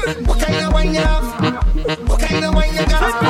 What kind of wine you have? What kind of wine you got?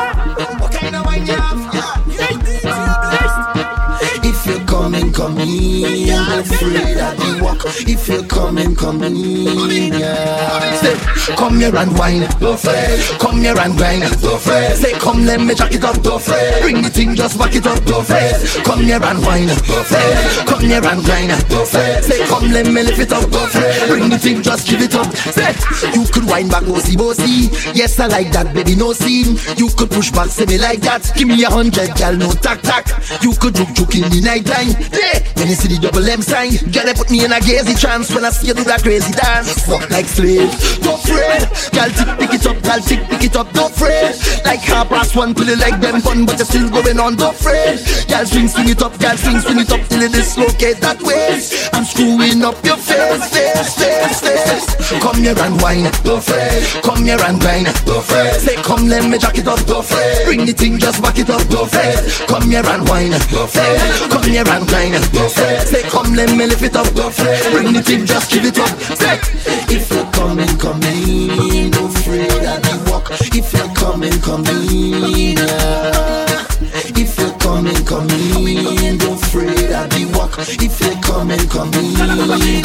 Come in. Don't afraid of the walk. If you're coming, come in. Yeah. Say, come here and wine. Don't afraid. Come here and grind. Don't afraid. Say, come let me jack it up. Don't afraid. Bring the thing, just back it up. Don't afraid. Come here and wine. Don't afraid. Come here and grind. Don't afraid. Say, come let me lift it up. Don't afraid. Bring the thing, just give it up. Say, you could wind back, bossy, bossy. Yes, I like that, baby, no scene. You could push back, say me like that. Give me a hundred, gal, no tack tack. You could juke juke in the night time. Yeah, when you see the double M sign, they put me in a gazy trance when I see you do that crazy dance. Fuck like don't fret. Girl, tick pick it up, girl, tick pick it up, don't fret. Like half past one till you like them fun, but you're still going on, don't fret. Girl, swing, swing it up, girl, swing, swing it up till it dislocate that waist. I'm screwing up your face, face, face, face. Come here and wine, don't fret. Come here and grind, don't fret. Say, come let me jack it up, don't fret. Bring the thing, just back it up, don't fret. Come here and wine, don't fret. Come here and grind, don't fret. Say, come let me lift it up, don't fret. Bring the thing, just give it up. Say, if you're coming, come in, don't afraid of the walk. If you're coming, come in. If you're coming, come in, don't afraid of the walk. If you're coming, come in.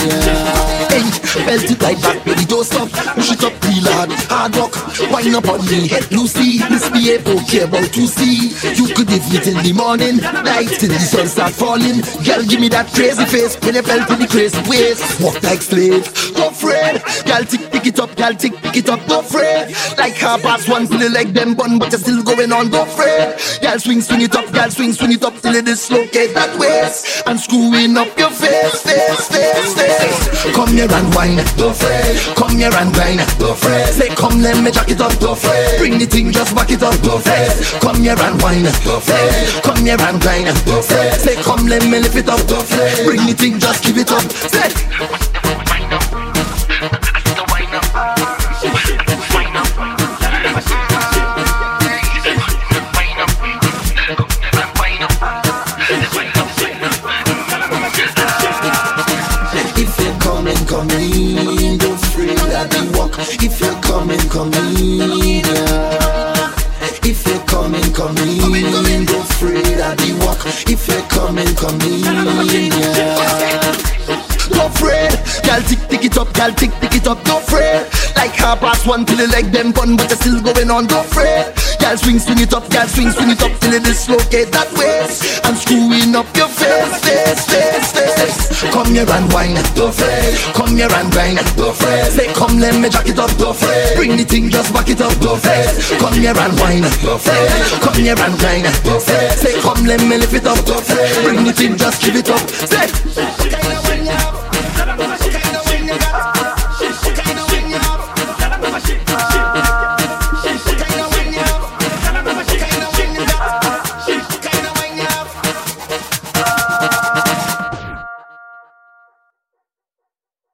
Hey, belt it like back, baby, don't stop. Push it up real hard, hard rock. Wind up on me, head Lucy. Misbehave, don't care about to see. You could give me till the morning, night till the sun start falling. Girl, give me that crazy face when you felt in the crazy ways. Walk like slaves, don't afraid. Girl, tick pick it up, girl, tick pick it up, don't afraid. Like half past one till like them bun, but you're still going on, don't afraid. Girl, swing, swing it up, girl, swing, swing it up till it dislocate that waist. And screwing up your face, face, face, face. Come here and wine, don't afraid. Come here and grind, don't afraid. Say, come let me jack it up, don't afraid. Bring the thing, just back it up, don't afraid. Come here and wine, don't afraid. Come here and grind, don't afraid. Say, come let me lift it up, don't afraid. Bring the thing, just give it up. Say. If you're coming, come in. yeah. If you're coming, come in. Don't afraid of the walk. If you're coming, come in. yeah. Don't afraid, girl, tick tick it up, girl, tick tick it up. Don't afraid, like half past one till you like them bun, but you're still going on. Don't afraid, girl, swing swing it up, girl, swing swing it up till you dislocate that waist. I'm screwing up your face, face, face, face. Come here and wine, don't afraid. Come here and grind, don't afraid. Say, come let me jack it up, don't afraid. Bring the thing, just back it up, don't afraid. Come here and wine, don't afraid. Come here and grind, don't afraid. Say, come let me lift it up, don't afraid. Bring the thing, just give it up. Say,